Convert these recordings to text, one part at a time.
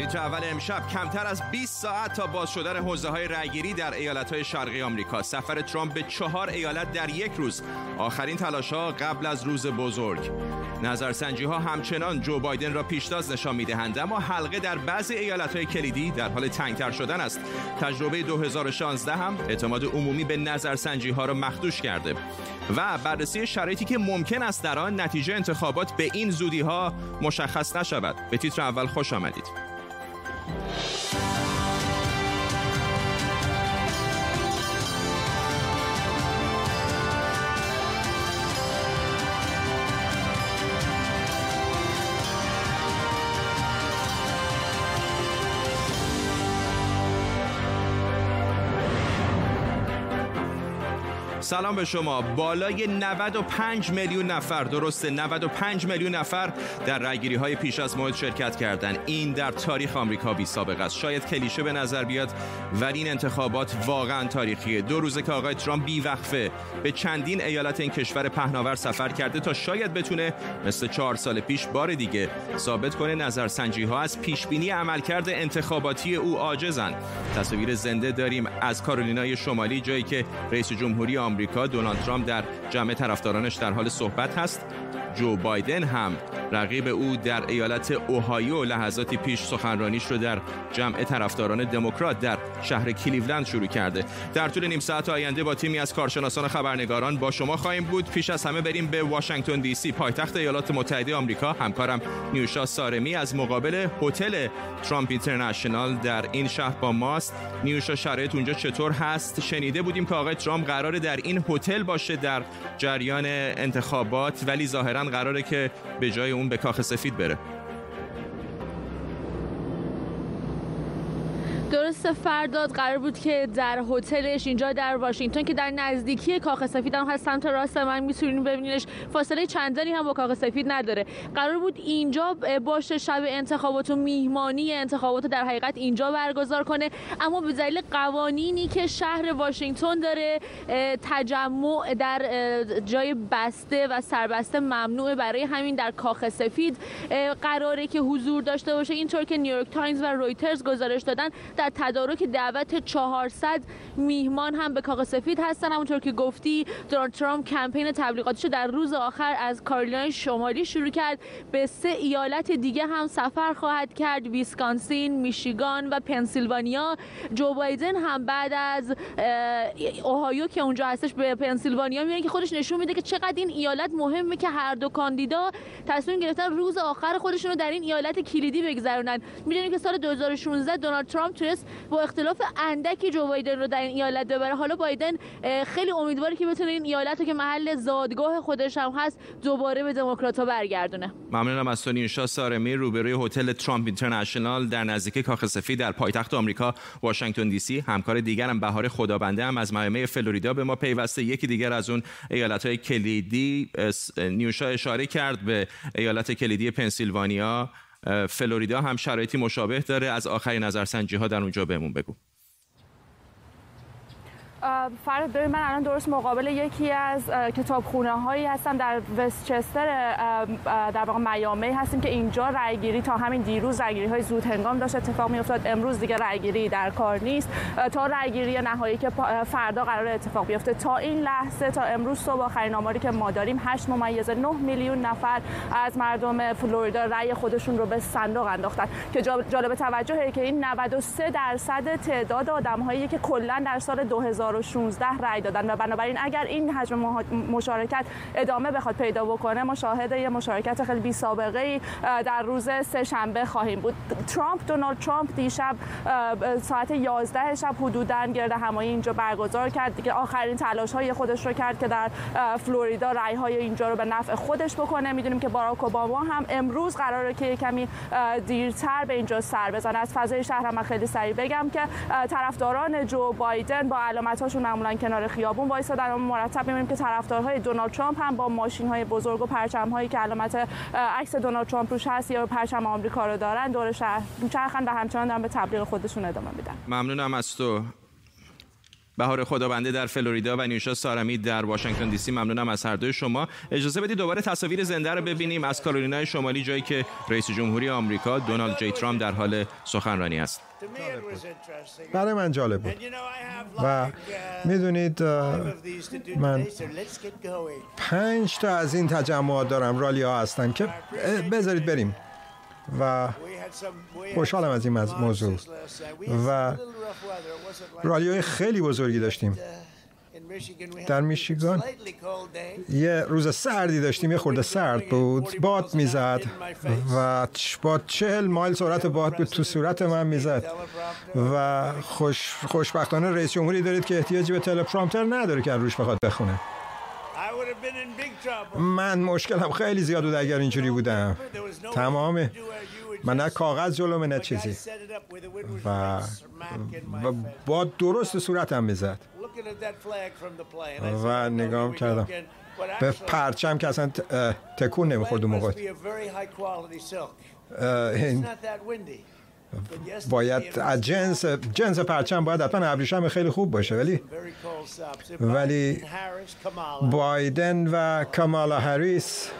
تیتر اول امشب کمتر از 20 ساعت تا باز شدن حوزه های رأیگیری در ایالت های شرقی آمریکا. سفر ترامپ به چهار ایالت در یک روز. آخرین تلاش ها قبل از روز بزرگ. نظرسنجی ها همچنان جو بایدن را پیشتاز نشان می‌دهند اما حلقه در بعضی ایالت های کلیدی در حال تنگتر شدن است. تجربه 2016 هم اعتماد عمومی به نظرسنجی ها را مخدوش کرده. و بررسی شرایطی که ممکن است در آن نتیجه انتخابات به این زودی ها مشخص نشود. به تیتر اول خوش آمدید. you سلام به شما. بالای 95 میلیون نفر درسته 95 میلیون نفر در رأیگیری های پیش از موعد شرکت کردند. این در تاریخ آمریکا بی سابقه است. شاید کلیشه به نظر بیاد ولی این انتخابات واقعا تاریخیه. دو روزه که آقای ترامپ بی وقفه به چندین ایالت این کشور پهناور سفر کرده تا شاید بتونه مثل چهار سال پیش بار دیگه ثابت کنه نظرسنجی ها از پیش بینی عملکرد انتخاباتی او عاجزن تصاویر زنده داریم از کارولینای شمالی جایی که رئیس جمهوری آمریکا دونالد ترامپ در جمع طرفدارانش در حال صحبت هست. جو بایدن هم رقیب او در ایالت اوهایو لحظاتی پیش سخنرانیش رو در جمع طرفداران دموکرات در شهر کلیولند شروع کرده. در طول نیم ساعت آینده با تیمی از کارشناسان خبرنگاران با شما خواهیم بود. پیش از همه بریم به واشنگتن دی سی. پایتخت ایالات متحده آمریکا. همکارم نیوشا سارمی از مقابل هتل ترامپ اینترنشنال در این شهر با ماست. نیوشا شرایط اونجا چطور هست؟ شنیده بودیم که آقای ترامپ قراره در این هتل باشه در جریان انتخابات ولی ظاهرا قراره که به جای اون به کاخ سفید بره. درست فرداد قرار بود که در هتلش اینجا در واشنگتن که در نزدیکی کاخ سفید هم هست سمت راست من می‌تونین ببینینش. فاصله چندانی هم با کاخ سفید نداره. قرار بود اینجا باشه شب انتخابات و میهمانی انتخابات در حقیقت اینجا برگزار کنه. اما به دلیل قوانینی که شهر واشنگتن داره تجمع در جای بسته و سربسته ممنوع برای همین در کاخ سفید. قراره که حضور داشته باشه. اینطور که نیویورک تایمز و رویترز گزارش دادن در تدارک دعوت 400 میهمان هم به کاخ سفید هستن. همونطور که گفتی دونالد ترامپ کمپین تبلیغاتیشو در روز آخر از کارولینای شمالی شروع کرد. به سه ایالت دیگه هم سفر خواهد کرد. ویسکانسین، میشیگان و پنسیلوانیا. جو بایدن هم بعد از اوهایو که اونجا هستش به پنسیلوانیا میره که خودش نشون میده که چقدر این ایالت مهمه که هر دو کاندیدا تصمیم گرفتن روز آخر خودشون رو در این ایالت کلیدی بگذرونن. می‌دونیم که سال 2016 دونالد ترامپ تونست با اختلاف اندکی جو بایدن رو در این ایالت ببره. حالا بایدن خیلی امیدواره که بتونه این ایالت رو که محل زادگاه خودش هم هست دوباره به دموکرات‌ها برگردونه. ممنونم از تو نیوشا سارمی روبروی هتل ترامپ اینترنشنال در نزدیکی کاخ سفید در پایتخت آمریکا واشنگتن دی سی. همکار دیگرم بهار خدابنده هم از معمه فلوریدا به ما پیوسته. یکی دیگر از اون ایالت های کلیدی نیوشا اشاره کرد به ایالت کلیدی پنسیلوانیا. فلوریدا هم شرایطی مشابه داره. از آخرین نظرسنجی ها در اونجا بهمون بگو. فرد ببین من الان درست مقابل یکی از کتابخونه هایی هستم در وستچستر در واقع میامی هستیم که اینجا رأیگیری تا همین دیروز رأیگیری های زود هنگام داشت اتفاق می افتاد امروز دیگه رأیگیری در کار نیست. تا رأیگیری نهایی که فردا قرار اتفاق بیفته. تا این لحظه تا امروز صبح آخرین آماری که ما داریم 8 ممیز 9 میلیون نفر از مردم فلوریدا رأی خودشون رو به صندوق انداختن. که جالب توجهه که این 93 درصد تعداد آدم‌هایی که کلا در سال 2000 2016 رای دادن و بنابراین اگر این حجم مشارکت ادامه بخواد پیدا بکنه ما شاهد یه مشارکت خیلی بی سابقه در روز سه شنبه خواهیم بود. ترامپ دونالد ترامپ دیشب ساعت 11 شب حدودا گرد همایی اینجا برگزار کرد. دیگه آخرین تلاش های خودش رو کرد که در فلوریدا رای های اینجا رو به نفع خودش بکنه. می‌دونیم که باراک اوباما هم امروز قراره که کمی دیرتر به اینجا سر بزنه. از فضای شهر هم خیلی سریع بگم که طرفداران جو بایدن با علامت هاشون معمولا کنار خیابون وایسادن اما مرتب می‌بینیم که طرفدارهای دونالد ترامپ هم با ماشین های بزرگ و پرچم هایی که علامت عکس دونالد ترامپ روش هست یا پرچم آمریکا رو دارن دور شهر میچرخن و همچنان دارن به تبلیغ خودشون ادامه میدن. ممنونم از تو. بهار خدابنده در فلوریدا و نیوشا سارمی در واشنگتن دی سی. ممنونم از هر دوی شما. اجازه بدید دوباره تصاویر زنده رو ببینیم. از کارولینای شمالی جایی که رئیس جمهوری آمریکا دونالد جی ترامپ در حال سخنرانی است. برای من جالب بود. و می‌دونید من پنج تا از این تجمعات دارم. رالی ها هستن که بذارید بریم. و خوشحالم از این موضوع. و رالی های خیلی بزرگی داشتیم. در میشیگان. یه روز سردی داشتیم یه خورده سرد بود. باد می‌زد و با چهل مایل سرعت باد بود تو صورت من می‌زد. و خوش خوشبختانه رئیس جمهوری دارید که احتیاجی به تلپرامتر نداره که روش بخواد بخونه. من مشکلم خیلی زیاد بود اگر اینجوری بودم. تمام من نه کاغذ جلومه نه چیزی. و, با درست صورتم می‌زد. و نگاه کردم. به پرچم که اصلا تکون نمی‌خورد اون موقع. باید از جنس جنس پرچم باید حتما ابریشم خیلی خوب باشه ولی ولی بایدن و کامالا هریس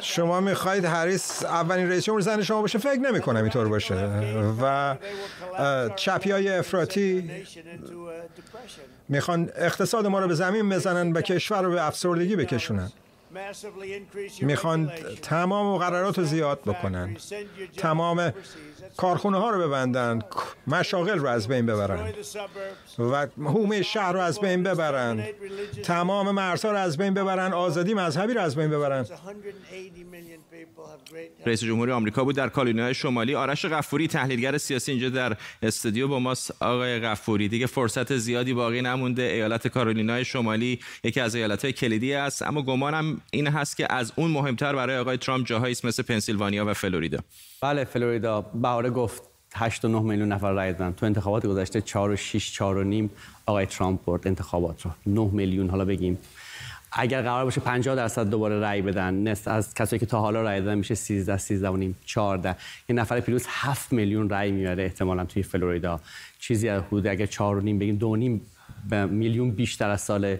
شما می‌خواید هریس اولین رئیس جمهور زن شما باشه فکر نمی کنم اینطور باشه. و چپی های افراطی می‌خوان اقتصاد ما رو به زمین بزنن و کشور رو به افسردگی بکشونن. می‌خوان تمام مقررات رو زیاد بکنن. تمام کارخونه ها رو ببندن. مشاغل رو از بین ببرن. و حومه شهر رو از بین ببرن. تمام مرزها رو از بین ببرن. آزادی مذهبی رو از بین ببرن. رئیس جمهوری آمریکا بود در کالینای شمالی. آرش غفوری تحلیلگر سیاسی اینجا در استودیو با ماست. آقای غفوری دیگه فرصت زیادی باقی نمونده. ایالت کارولینای شمالی یکی از ایالت‌های کلیدی است. اما گمانم این هست که از اون مهمتر برای آقای ترامپ جاهایی است مثل پنسیلوانیا و فلوریدا. بله فلوریدا بهاره گفت 8 و 9 میلیون نفر رای دادن. تو انتخابات گذشته 4 و 6 4 و نیم آقای ترامپ برد انتخابات رو. 9 میلیون حالا بگیم اگر قرار باشه 50 درصد دوباره رای بدن نصف از کسایی که تا حالا رای دادن میشه 13 13 و نیم 14 یه نفر پیروز 7 میلیون رای میاره احتمالاً توی فلوریدا. چیزی از حدود اگر 4 و نیم بگیم 2 نیم میلیون بیشتر از سال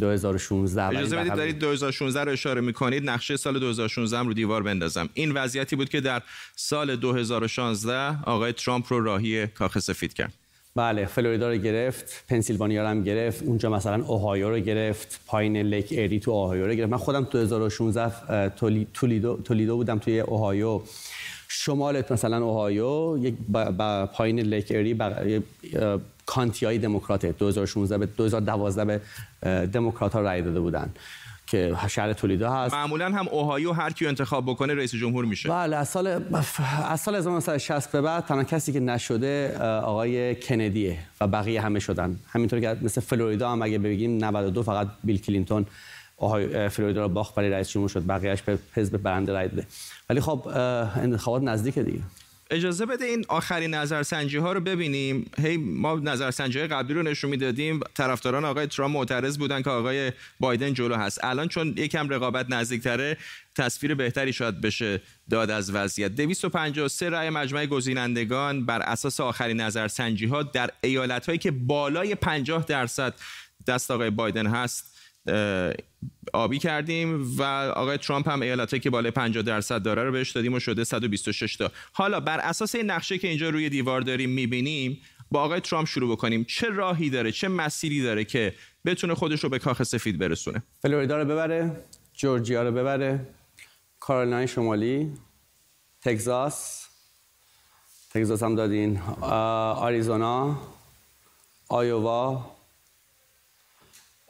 2016 اجازه بدید دارید 2016 رو اشاره می‌کنید. نقشه سال 2016 رو دیوار بندازم. این وضعیتی بود که در سال 2016 آقای ترامپ رو راهی کاخ سفید کرد. بله فلوریدا رو گرفت پنسیلوانیا رو هم گرفت اونجا مثلا اوهایو رو گرفت پایین Lake Erie تو اوهایو رو گرفت. من خودم تو 2016 تولیدو, تولیدو بودم توی اوهایو. شمال مثلا اوهایو یک با پایین Lake Erie county ای دموکراته 2016 به 2012 به دموکرات ها رای داده بودن. که شهر تولیدو هست. معمولا هم اوهایو هر کی انتخاب بکنه رئیس جمهور میشه. بله از سال از سال 1960 به بعد تنها کسی که نشده آقای کندیه و بقیه همه شدن. همینطور که مثل فلوریدا هم اگه بگیم 92 فقط بیل کلینتون فلوریدا رو باخت برای رئیس جمهور شد بقیه‌اش به حزب برنده رای داده. ولی خب انتخابات نزدیک دیگه. اجازه بده این آخرین نظرسنجی ها رو ببینیم. هی ما نظرسنجی های قبلی رو نشون می‌دادیم. طرفداران آقای ترامپ معترض بودن که آقای بایدن جلو هست. الان چون یکم رقابت نزدیکتره تصویر بهتری شاید بشه داد از وضعیت. 253 رأی مجمع گزینندگان بر اساس آخرین نظرسنجی ها در ایالت هایی که بالای 50 درصد دست آقای بایدن هست آبی کردیم و آقای ترامپ هم ایالتایی که بالای 50 درصد داره رو بهش دادیم و شده 126 تا. حالا بر اساس این نقشه که اینجا روی دیوار داریم می‌بینیم با آقای ترامپ شروع بکنیم. چه راهی داره چه مسیری داره که بتونه خودش رو به کاخ سفید برسونه؟ فلوریدا رو ببره جورجیا رو ببره کارولینای شمالی تگزاس. تگزاس هم دادین. آریزونا آیووا.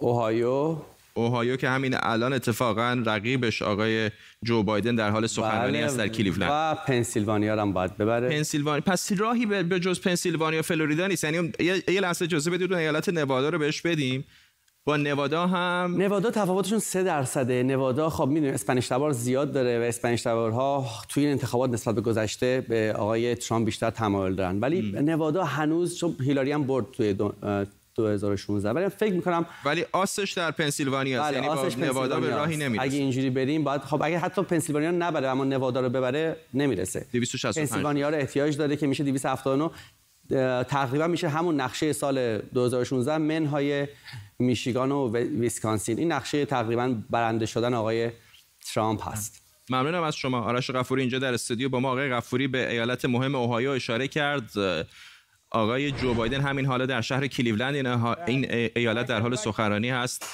اوهایو. اوهایو که همین الان اتفاقا رقیبش آقای جو بایدن در حال سخنرانی بله، است در کلیفلند و پنسیلوانیا هم باید ببره. پنسیلوانیا پس راهی به جز پنسیلوانیا فلوریدا نیست. یعنی یه لحظه اجازه بدید ایالت نوادا رو بهش بدیم. با نوادا هم نوادا تفاوتشون سه درصده. نوادا خب می‌دونید اسپانیش تبار زیاد داره و اسپانیش تبارها توی این انتخابات نسبت به گذشته به آقای ترامپ بیشتر تمایل دارن. ولی نوادا هنوز چون هیلاری هم برد توی 2016 ولی فکر می‌کنم ولی آسش در پنسیلوانیا است. بله، یعنی با نوادا به راهی نمی‌رسه. اگه اینجوری بریم بعد خب اگه حتی پنسیلوانیا نبره اما نوادا رو ببره نمی‌رسه. 265 پنسیلوانیا رو احتیاج داره که میشه 279 تقریبا میشه همون نقشه سال 2016 منهای میشیگان و ویسکانسین. این نقشه تقریبا برنده شدن آقای ترامپ هست. ممنونم از شما. آرش غفوری اینجا در استودیو با ما. آقای غفوری به ایالت مهم اوهایو اشاره کرد. آقای جو بایدن همین حالا در شهر کلیولند این, این ایالت در حال سخنرانی هست.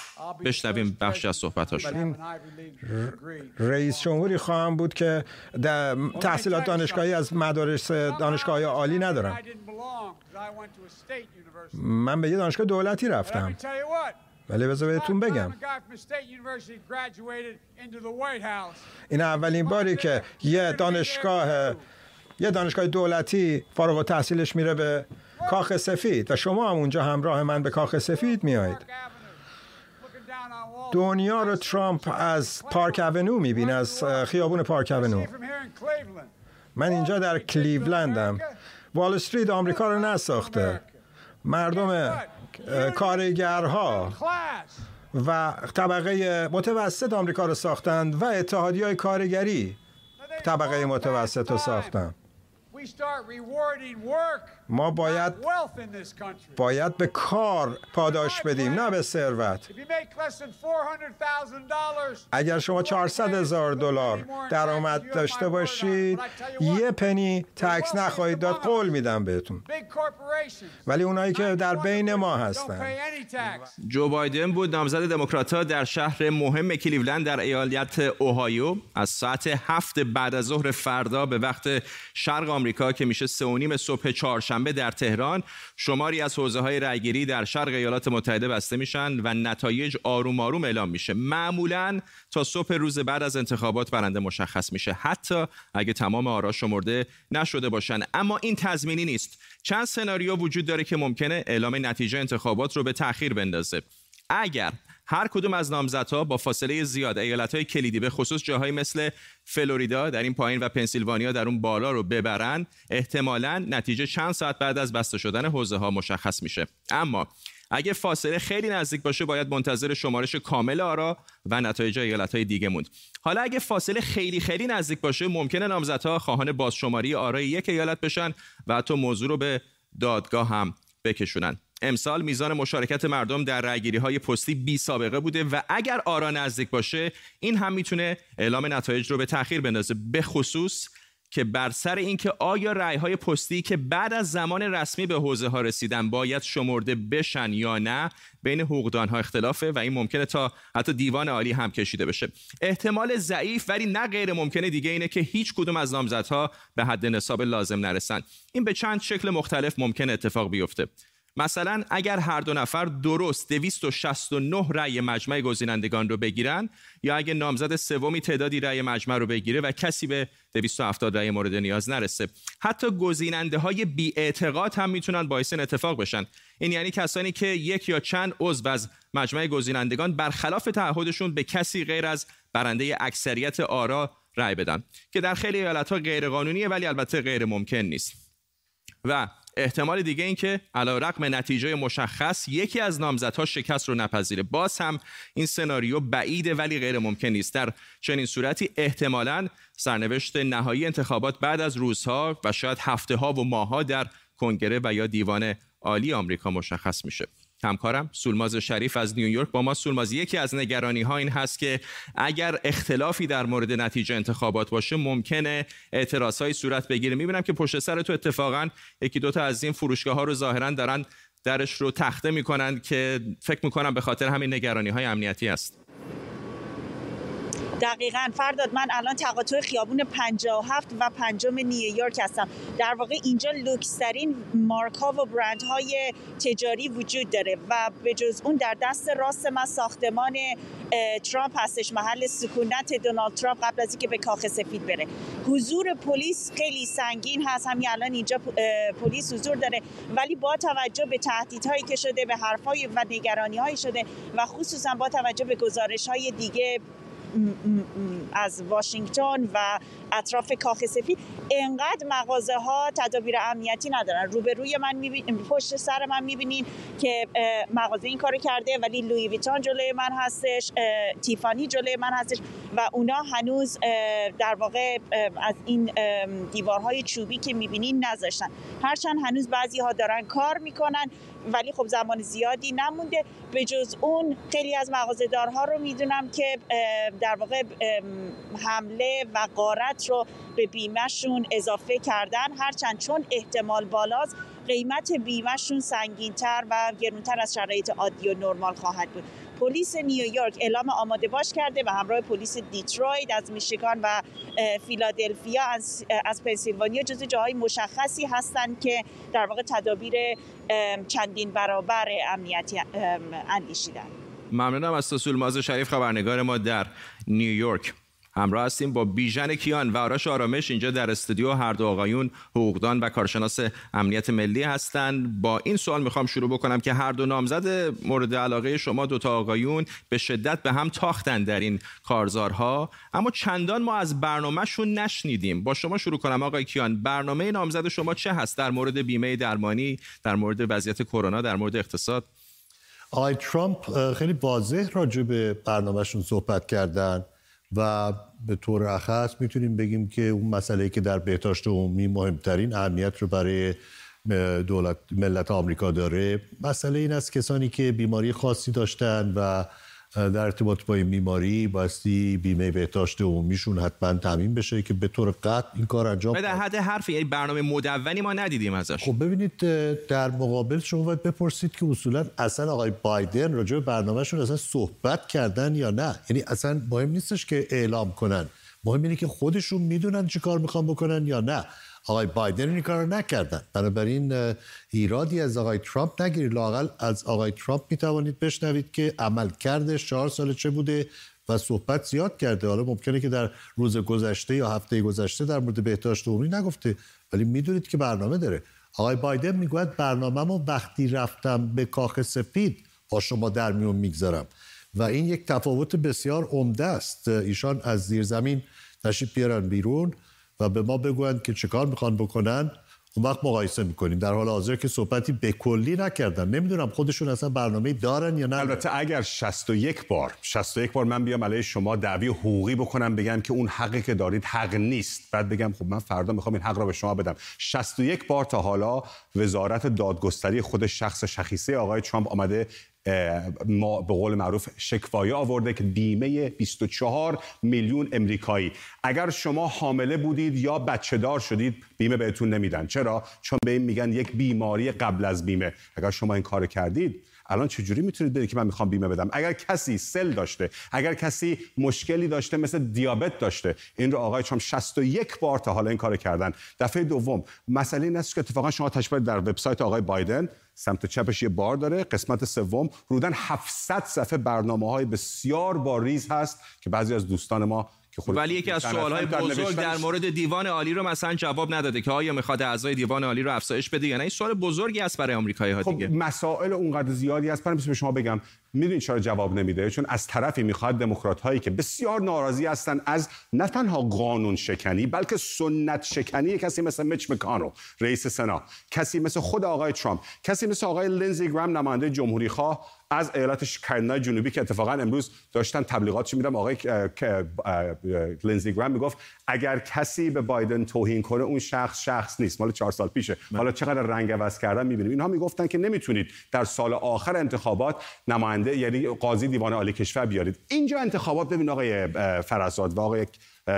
بشنویم بخش از صحبتاشون رئیس جمهوری خواهم بود که تحصیلات دانشگاهی از مدارس دانشگاه عالی ندارم. من به یه دانشگاه دولتی رفتم. ولی بذار بهتون بگم. این اولین باری که یه دانشگاه یه دانشگاه دولتی فارغ تحصیلش میره به کاخ سفید و شما هم اونجا همراه من به کاخ سفید میایید. دنیا رو ترامپ از پارک اونو می‌بینه از خیابون پارک اونو من اینجا در کلیولندم. وال استریت آمریکا رو نساخته. مردم کارگرها و طبقه متوسط آمریکا رو ساختند و اتحادی های کارگری طبقه متوسط رو ساختند we start rewarding work. ما باید باید به کار پاداش بدیم نه به ثروت. اگر شما 400 هزار دلار درآمد داشته باشید یه پنی تکس نخواهید داد قول میدم بهتون. ولی اونایی که در بین ما هستن. جو بایدن بود نامزد دموکرات در شهر مهم کلیولند در ایالت اوهایو. از ساعت هفت بعد از ظهر فردا به وقت شرق آمریکا که میشه سه و نیم صبح چهارشنبه در تهران. شماری از حوزه های رأیگیری در شرق ایالات متحده بسته میشن و نتایج آروم آروم اعلام میشه. معمولا تا صبح روز بعد از انتخابات برنده مشخص میشه. حتی اگه تمام آرا شمرده نشده باشن. اما این تضمینی نیست. چند سناریو وجود داره که ممکنه اعلام نتیجه انتخابات رو به تاخیر بندازه. اگر هر کدوم از نامزدها با فاصله زیاد های کلیدی به خصوص جاهایی مثل فلوریدا در این پایین و پنسیلوانیا در اون بالا رو ببرن احتمالا نتیجه چند ساعت بعد از بسته شدن حوزه ها مشخص میشه. اما اگه فاصله خیلی نزدیک باشه باید منتظر شمارش کامل آرا و نتایج ایالت های دیگه موند. حالا اگه فاصله خیلی خیلی نزدیک باشه ممکنه نامزدها خواهان بازشماری آرای یک ایالت بشن و حتی موضوع رو به دادگاه هم بکشونن. امسال میزان مشارکت مردم در رأیگیری های پستی بی سابقه بوده و اگر آرا نزدیک باشه این هم می‌تونه اعلام نتایج رو به تاخیر بندازه. به خصوص که بر سر اینکه آیا رأی های پستی که بعد از زمان رسمی به حوزه ها رسیدن باید شمرده بشن یا نه بین حقوقدان ها اختلافه و این ممکنه تا حتی دیوان عالی هم کشیده بشه. احتمال ضعیف ولی نه غیر ممکنه دیگه اینه که هیچ کدوم از نامزدها به حد نصاب لازم نرسن. این به چند شکل مختلف ممکن اتفاق بیفته. مثلا اگر هر دو نفر درست 269 رأی مجمع گزینندگان رو بگیرن یا اگر نامزد سومی تعدادی رأی مجمع رو بگیره و کسی به 270 رأی مورد نیاز نرسه. حتی گزیننده های بی اعتقاد هم می‌تونن باعث این اتفاق بشن. این یعنی کسانی که یک یا چند عضو از مجمع گزینندگان برخلاف تعهدشون به کسی غیر از برنده اکثریت آرا رأی بدن که در خیلی ایالت‌ها غیر قانونیه ولی البته غیر ممکن نیست. و احتمال دیگه این که رقم نتیجه مشخص یکی از نامزدها شکست رو نپذیره. باز هم این سناریو بعیده ولی غیر ممکن نیست. در چنین صورتی احتمالا سرنوشت نهایی انتخابات بعد از روزها و شاید هفته ها و ماهها در کنگره و یا دیوان عالی آمریکا مشخص میشه. همکارم سولماز شریف از نیویورک با ما. سولماز یکی از نگرانی ها این هست که اگر اختلافی در مورد نتیجه انتخابات باشه ممکنه اعتراض های صورت بگیره. می‌بینم که پشت سر تو اتفاقا یکی دوتا از این فروشگاه ها رو ظاهرا دارن درش رو تخته می‌کنن که فکر می‌کنم به خاطر همین نگرانی های امنیتی است دقیقا. فرداد من الان تقاطع خیابون 57 و پنجم نیویورک هستم. در واقع اینجا لوکسترین مارک ها و برند های تجاری وجود داره و به جز اون در دست راست من ساختمان ترامپ هستش محل سکونت دونالد ترامپ قبل از اینکه به کاخ سفید بره. حضور پلیس خیلی سنگین هست. همین الان اینجا پلیس حضور داره. ولی با توجه به تهدیدهایی که شده به حرفهای و نگرانی هایی شده و خصوصا با توجه به گزارش های دیگه از واشنگتن و اطراف کاخ سفید انقدر مغازه ها تدابیر امنیتی ندارن. روبروی من میبین پشت سر من می‌بینین که مغازه این کارو کرده ولی لوی ویتان جلوی من هستش تیفانی جلوی من هستش و اونا هنوز در واقع از این دیوارهای چوبی که می‌بینین نذاشتن. هرچند هنوز بعضی ها دارن کار می‌کنن ولی خب زمان زیادی نمونده. به جز اون خیلی از مغازه‌دارها رو می‌دونم که در واقع حمله و غارت رو به بیمهشون اضافه کردن. هرچند چون احتمال بالاست قیمت بیمهشون سنگینتر و گرونتر از شرایط عادی و نرمال خواهد بود. پلیس نیویورک اعلام آماده باش کرده و همراه پلیس دیترویت از میشیگان و فیلادلفیا از, از پنسیلوانیا جز جاهای مشخصی هستند که در واقع تدابیر چندین برابر امنیتی اندیشیدن ممنونم از تسول ماز شریف خبرنگار ما در نیویورک همراه هستیم با بیژن کیان و آرش آرامش اینجا در استودیو هر دو آقایون حقوقدان و کارشناس امنیت ملی هستند با این سوال می‌خوام شروع بکنم که هر دو نامزد مورد علاقه شما دو تا آقایون به شدت به هم تاختن در این کارزارها. اما چندان ما از برنامهشون نشنیدیم. با شما شروع کنم آقای کیان. برنامه نامزد شما چه هست؟ در مورد بیمه درمانی در مورد وضعیت کرونا در مورد اقتصاد؟ آقای ترامپ خیلی واضح راجع به برنامهشون صحبت کردن. و به طور اخص می‌تونیم بگیم که اون مسئله که در بهداشت عمومی مهمترین اهمیت رو برای دولت ملت آمریکا داره مسئله این است کسانی که بیماری خاصی داشتن و در ارتباط با این بیماری باستی بیمه بهداشت عمومیشون حتما تامین بشه که به طور قطع این کار انجام در حد حرف یعنی برنامه مدونی ما ندیدیم ازش. خب ببینید در مقابل شما باید بپرسید که اصولا اصلا آقای بایدن راجع به برنامهشون اصلا صحبت کردن یا نه. یعنی اصلا مهم نیستش که اعلام کنن. مهم اینه که خودشون می‌دونن چی کار می‌خوان بکنن یا نه. آقای بایدن این کار نکردن بنابراین ایرادی از آقای ترامپ نگیرید. لاقل از آقای ترامپ می‌توانید بشنوید که عمل کرده چهار سال چه بوده و صحبت زیاد کرده. حالا ممکنه که در روز گذشته یا هفته گذشته در مورد بهداشت عمومی نگفته ولی می‌دونید که برنامه داره. آقای بایدن می‌گوید برنامه‌مو وقتی رفتم به کاخ سفید با شما در میون می‌گذارم. و این یک تفاوت بسیار عمده است. ایشان از زیرزمین تشریف بیارن بیرون. و به ما بگویند که چه می‌خوان بکنن اون وقت مقایسه می‌کنیم. در حال حاضر که صحبتی به کلی نکردن. نمی‌دونم خودشون اصلا برنامه دارن یا نه. البته اگر 61 بار 61 بار من بیام علیه شما دعوی حقوقی بکنم بگم که اون حقی که دارید حق نیست. بعد بگم خب من فردا می‌خوام این حق را به شما بدم. 61 بار تا حالا وزارت دادگستری خود شخص شخیصه آقای ترامپ آمده ما به قول معروف شکوایه آورده که بیمه 24 میلیون امریکایی. اگر شما حامله بودید یا بچه دار شدید بیمه بهتون نمیدن. چرا؟ چون به این میگن یک بیماری قبل از بیمه. اگر شما این کار کردید الان چجوری می‌تونید بگید که من می‌خوام بیمه بدم؟ اگر کسی سل داشته اگر کسی مشکلی داشته مثل دیابت داشته این رو آقای چون 61 بار تا حالا این کار کردن. دفعه دوم مسئله این است که اتفاقا شما تشبیه در وبسایت آقای بایدن. سمت چپش یه بار داره. قسمت سوم رودن 700 صفحه برنامه های بسیار باریز هست که بعضی از دوستان ما ولی یکی از سوالهای بزرگ در مورد دیوان عالی رو مثلا جواب نداده که آیا می‌خواد اعضای دیوان عالی رو افزایش بده یا نه؟ این سوال بزرگی است برای آمریکایی ها خب دیگه. مسائل اونقدر زیادی است. برای به شما بگم می‌دونید چرا جواب نمیده؟ چون از طرفی می‌خواد دموکرات هایی که بسیار ناراضی هستن از نه تنها قانون شکنی بلکه سنت شکنی کسی مثل میچ مکانو رئیس سنا کسی مثل خود آقای ترامپ کسی مثل آقای لینزی گرام نماینده جمهوری خواه از ایالت کارولینای جنوبی که اتفاقا امروز داشتن تبلیغاتش میدم آقای لینزی گرام می‌گفت اگر کسی به بایدن توهین کنه اون شخص شخص نیست. مال چهار سال پیشه. بله. حالا چقدر رنگ عوض کردن می‌بینیم. اینها می‌گفتن که نمی‌تونید در سال آخر انتخابات نماینده یعنی قاضی دیوان عالی کشور بیارید. اینجا انتخابات ببین آقای فرزاد و آقای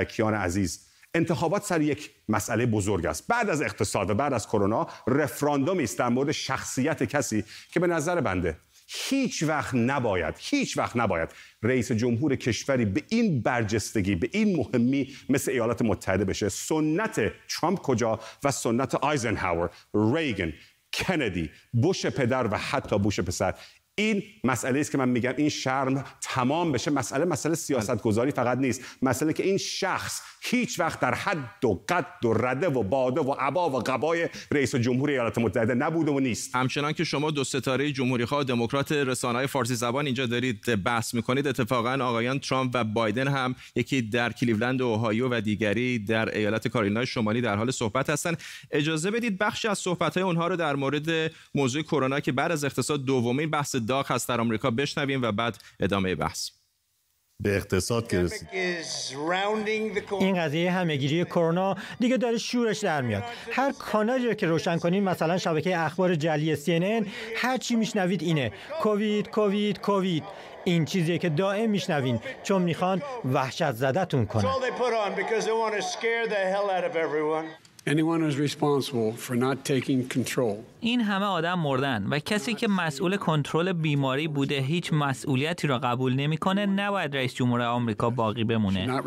کیان عزیز. انتخابات سر یک مسئله بزرگ است. بعد از اقتصاد و بعد از کرونا رفراندومی است در مورد شخصیت کسی که به نظر بنده هیچ وقت نباید هیچ وقت نباید رئیس جمهور کشوری به این برجستگی به این مهمی مثل ایالات متحده بشه. سنت ترامپ کجا و سنت آیزنهاور ریگن کندی بوش پدر و حتی بوش پسر. این مسئله است که من میگم این شرم تمام بشه. مسئله مسئله سیاست گذاری فقط نیست. مسئله که این شخص هیچ وقت در حد و قد و رده و باده و عبا و قبای رئیس جمهور ایالات متحده نبوده و نیست. همچنان که شما دو ستاره جمهوری خواه دموکرات رسانه‌های فارسی زبان اینجا دارید بحث می‌کنید اتفاقا آقایان ترامپ و بایدن هم یکی در کلیولند و اوهایو و دیگری در ایالت کارولینای شمالی در حال صحبت هستند. اجازه بدید بخشی از صحبت‌های اونها رو در مورد موضوع کرونا که بعد از اقتصاد دومین بحث داغ هست در آمریکا. بشنویم و بعد ادامه بحث. به اقتصاد که این قضیه همهگیری کرونا دیگه داره شورش در میاد. هر کانالی که روشن کنین مثلا شبکه اخبار جلی CNN هر چی میشنوید اینه. کووید کووید کووید. این چیزیه که دائم میشنوین. چون می‌خوان وحشت زدتون کنن. این همه آدم مردن و کسی که مسئول کنترل بیماری بوده هیچ مسئولیتی را قبول نمی‌کنه نباید رئیس جمهور آمریکا باقی بمونه.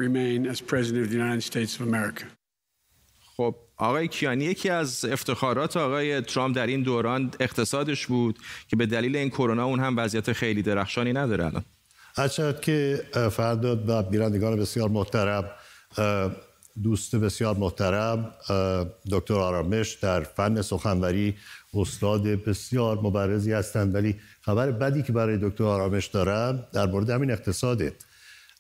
خب آقای کیانی یکی از افتخارات آقای ترامپ در این دوران اقتصادش بود که به دلیل این کرونا اون هم وضعیت خیلی درخشانی نداره الان. هرچند که فرداد و بیرندگان بسیار محترم دوست بسیار محترم دکتر آرامش در فن سخنوری استاد بسیار مبرزی هستند ولی خبر بدی که برای دکتر آرامش دارم در مورد همین اقتصاده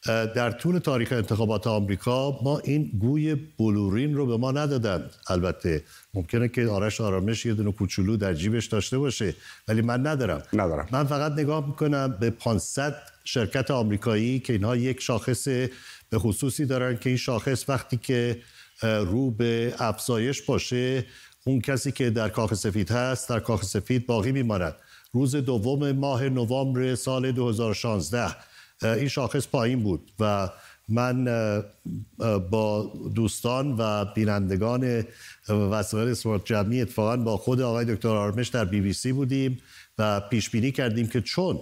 در طول تاریخ انتخابات آمریکا ما این گوی بلورین رو به ما ندادند. البته ممکنه که آرش آرامش یه دونه کوچولو در جیبش داشته باشه ولی من ندارم. ندارم. من فقط نگاه می‌کنم به 500 شرکت آمریکایی که اینها یک شاخص خصوصی دارن که این شاخص وقتی که رو به افزایش باشه اون کسی که در کاخ سفید هست در کاخ سفید باقی میماند. روز دوم ماه نوامبر سال 2016 این شاخص پایین بود و من با دوستان و بینندگان وسایل اسمارت جمعی اتفاقا با خود آقای دکتر آرمش در بی بی سی بودیم و پیش بینی کردیم که چون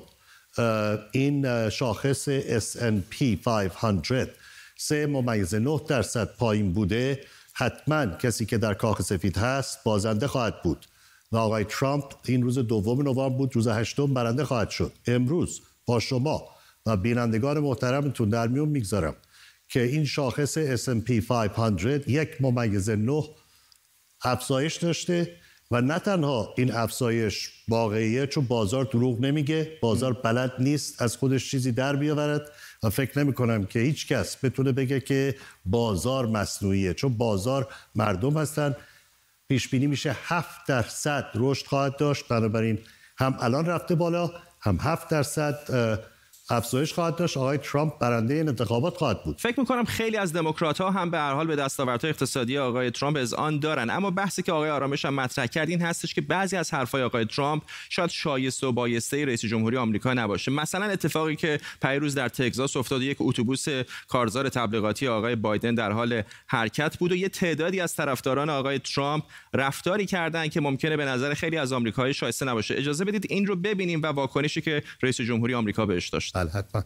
این شاخص S&P 500 سه ممیز نه درصد پایین بوده. حتما کسی که در کاخ سفید هست بازنده خواهد بود و آقای ترامپ این روز دوم نوامبر بود روز هشتم برنده خواهد شد. امروز با شما و بینندگان محترمتون در میون می‌گذارم که این شاخص S&P 500 یک ممیز نه افزایش داشته و نه تنها این افزایش واقعیه چون بازار دروغ نمیگه. بازار بلد نیست از خودش چیزی در بیاورد. و فکر نمی کنم که هیچ کس بتونه بگه که بازار مصنوعیه چون بازار مردم هستن. پیش بینی میشه 7 درصد رشد خواهد داشت. بنابراین هم الان رفته بالا هم 7 درصد افزایش خواهد داشت. آقای ترامپ برنده این انتخابات خواهد بود. فکر می‌کنم خیلی از دموکرات ها هم به هر حال به دستاوردهای اقتصادی آقای ترامپ از آن دارن. اما بحثی که آقای آرامش هم مطرح کرد این هستش که بعضی از حرفای آقای ترامپ شاید شایسته و بایسته رئیس جمهوری آمریکا نباشه. مثلا اتفاقی که پیروز در تگزاس افتاد یک اتوبوس کارزار تبلیغاتی آقای بایدن در حال حرکت بود و یه تعدادی از طرفداران آقای ترامپ رفتاری کردن که ممکنه به نظر خیلی از آمریکایی شایسته نباشه. اجازه بدید این رو ببینیم و واکنشی که رئیس جمهوری آمریکا بهش داشت بله حتما.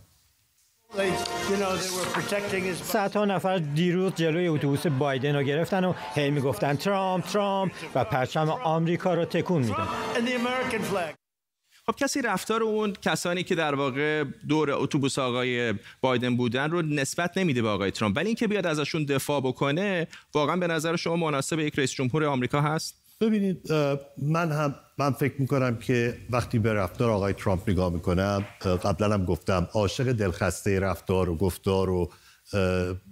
صدها نفر دیروز جلوی اتوبوس بایدن رو گرفتن و هی می‌گفتن ترامپ ترامپ و پرچم آمریکا رو تکون میدن خب کسی رفتار اون کسانی که در واقع دور اتوبوس آقای بایدن بودن رو نسبت نمیده به آقای ترامپ. ولی اینکه بیاد ازشون دفاع بکنه واقعا به نظر شما مناسب یک رئیس جمهور آمریکا هست؟ ببینید من هم من فکر می‌کنم که وقتی به رفتار آقای ترامپ نگاه می‌کنم قبلا هم گفتم عاشق دلخسته رفتار و گفتار و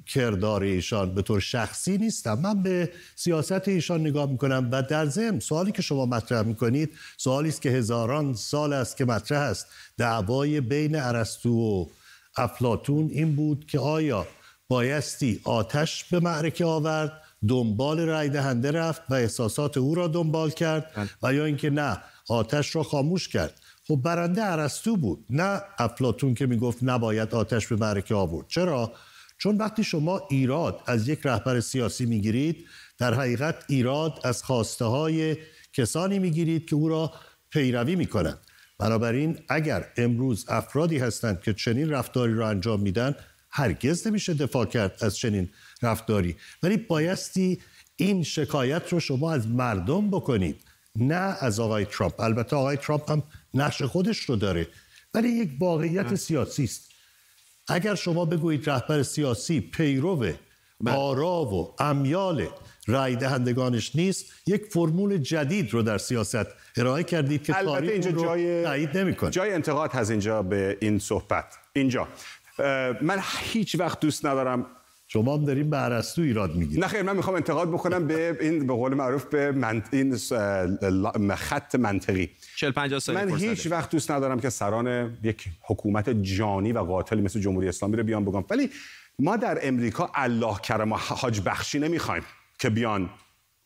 کردار ایشان به طور شخصی نیستم. من به سیاست ایشان نگاه می‌کنم و در ضمن سوالی که شما مطرح می‌کنید سوالی است که هزاران سال است که مطرح است. دعوای بین ارسطو و افلاتون این بود که آیا بایستی آتش به معرکه آورد؟ دنبال رای دهنده رفت و احساسات او را دنبال کرد و یا اینکه نه آتش را خاموش کرد. خب برنده ارسطو بود. نه افلاتون که می‌گفت نباید آتش به معرکه آورد. چرا؟ چون وقتی شما ایراد از یک رهبر سیاسی می‌گیرید در حقیقت ایراد از خواسته های کسانی می‌گیرید که او را پیروی می‌کنند بنابراین اگر امروز افرادی هستند که چنین رفتاری را انجام میدن هرگز نمیشه دفاع کرد از چنین رفتاری. ولی بایستی این شکایت رو شما از مردم بکنید نه از آقای ترامپ. البته آقای ترامپ هم نقش خودش رو داره. ولی یک واقعیت سیاسی است. اگر شما بگویید رهبر سیاسی پیرو بله. آرا و امیال رای دهندگانش نیست یک فرمول جدید رو در سیاست ارائه کردید که تاریخ اینجا رو جای تایید نمی‌کنه. جای انتقاد هست اینجا به این صحبت. اینجا. من هیچ وقت دوست ندارم شما هم داریم به عرستو ایراد میگید نه خیر من می‌خوام انتقاد بکنم به این به قول معروف به من... این خط منطقی. 40 50 من هیچ وقت دوست ندارم که سران یک حکومت جانی و قاتلی مثل جمهوری اسلامی رو بیان بگم. ولی ما در امریکا الله کرم و حاج بخشی نمی‌خوایم که بیان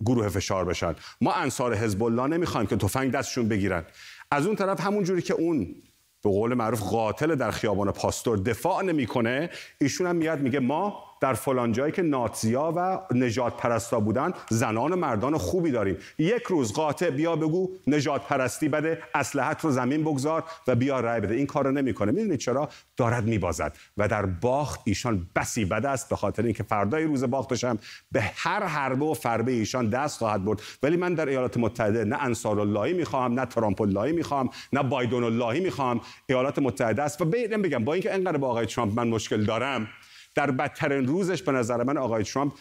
گروه فشار بشن. ما انصار حزب الله نمی‌خوایم که تفنگ دستشون بگیرن. از اون طرف همون جوری که اون به قول معروف قاتل در خیابان پاستور دفاع نمی‌کنه ایشون هم میاد میگه ما در فلان جایی که ناتزیا و نجات پرستا بودن زنان و مردان خوبی داریم. یک روز قاطع بیا بگو نجات پرستی بده اسلحت رو زمین بگذار و بیا رای بده. این کار رو نمی‌کنه. می‌دونید چرا؟ دارد میبازد و در باخت ایشان بسی بد است به خاطر اینکه فردای روز باختش هم به هر حربه و فربه ایشان دست خواهد برد. ولی من در ایالات متحده نه انصار اللهی می‌خوام نه ترامپ اللهی می‌خوام نه بایدن اللهی می‌خوام ایالات متحده است. و بگم با اینکه انقدر با آقای ترامپ من مشکل دارم در بدترین روزش به نظر من آقای ترامپ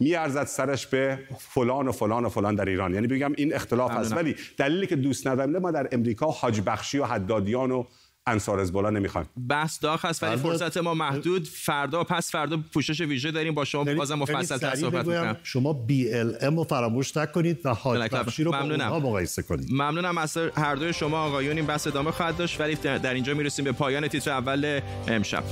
میارزد سرش به فلان و فلان و فلان در ایران. یعنی بگم این اختلاف هست ولی دلیلی که دوست ندارم ما در امریکا حاج بخشی و حدادیان و انصار حزب الله نمی‌خوایم. بحث داغ هست ولی فرصت ما محدود. فردا پس فردا پوشش ویژه داریم. با شما بازم مفصل تر صحبت می‌کنم. شما بی ال ام رو فراموش نکنید و حاج بخشی رو ممنونم. با مقایسه کنید. ممنونم از هر دوی شما آقایون. این بحث ادامه خواهد داشت. ولی در اینجا می‌رسیم به پایان تیتر اول امشب.